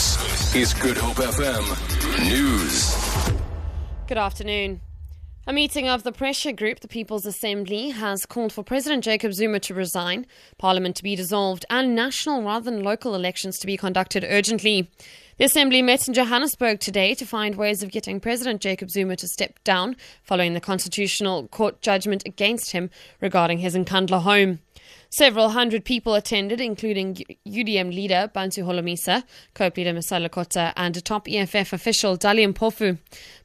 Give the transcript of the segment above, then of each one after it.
This is Good Hope FM News. Good afternoon. A meeting of the pressure group, the People's Assembly, has called for President Jacob Zuma to resign, Parliament to be dissolved, and national rather than local elections to be conducted urgently. The Assembly met in Johannesburg today to find ways of getting President Jacob Zuma to step down following the Constitutional Court judgment against him regarding his Nkandla home. Several hundred people attended, including UDM leader Bantu Holomisa, COPE leader Mosiuoa Lekota, and top EFF official Dali Mpofu.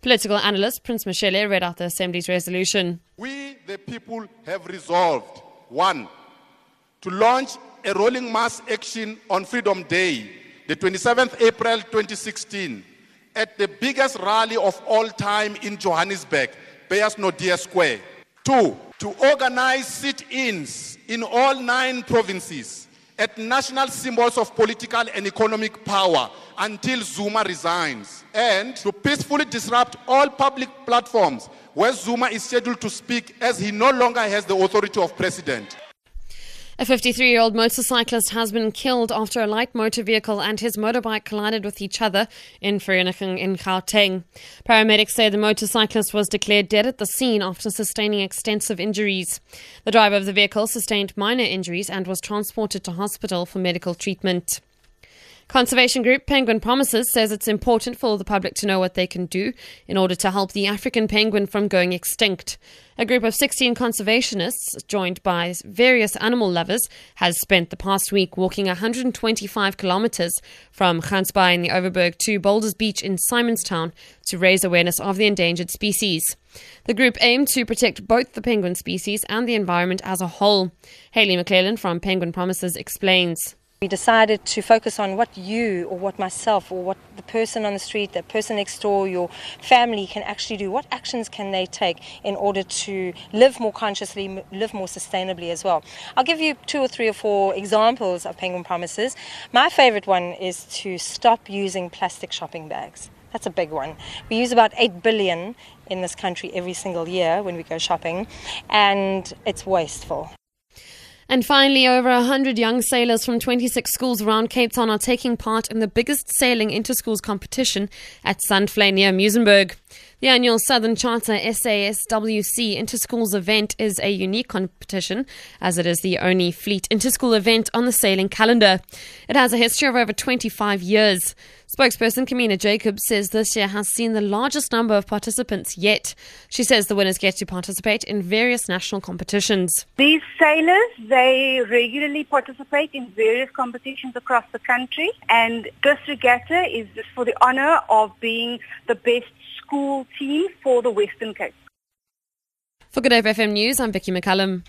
Political analyst Prince Mashele read out the Assembly's resolution. We, the people, have resolved one, to launch a rolling mass action on Freedom Day, the 27th April 2016, at the biggest rally of all time in Johannesburg, Beyers Naudé Square. Two, to organize sit ins in all nine provinces at national symbols of political and economic power until Zuma resigns, and to peacefully disrupt all public platforms where Zuma is scheduled to speak as he no longer has the authority of president. A 53 year old motorcyclist has been killed after a light motor vehicle and his motorbike collided with each other in Vereeniging in Gauteng. Paramedics say the motorcyclist was declared dead at the scene after sustaining extensive injuries. The driver of the vehicle sustained minor injuries and was transported to hospital for medical treatment. Conservation group Penguin Promises says it's important for the public to know what they can do in order to help the African penguin from going extinct. A group of 16 conservationists, joined by various animal lovers, has spent the past week walking 125 kilometers from Gansbaai in the Overberg to Boulders Beach in Simonstown to raise awareness of the endangered species. The group aimed to protect both the penguin species and the environment as a whole. Hayley McLellan from Penguin Promises explains. We decided to focus on what you or what myself or what the person on the street, the person next door, your family can actually do. What actions can they take in order to live more consciously, live more sustainably as well? I'll give you two or three or four examples of Penguin Promises. My favorite one is to stop using plastic shopping bags. That's a big one. We use about 8 billion in this country every single year when we go shopping, and it's wasteful. And finally, over 100 young sailors from 26 schools around Cape Town are taking part in the biggest sailing inter-schools competition at Zandvlei near Muizenberg. The annual Southern Charter SASWC Interschools event is a unique competition as it is the only fleet interschool event on the sailing calendar. It has a history of over 25 years. Spokesperson Kamina Jacobs says this year has seen the largest number of participants yet. She says the winners get to participate in various national competitions. These sailors, they regularly participate in various competitions across the country and this regatta is for the honor of being the best school team for the Western Cape. For Good Hope FM News, I'm Vicky McCallum.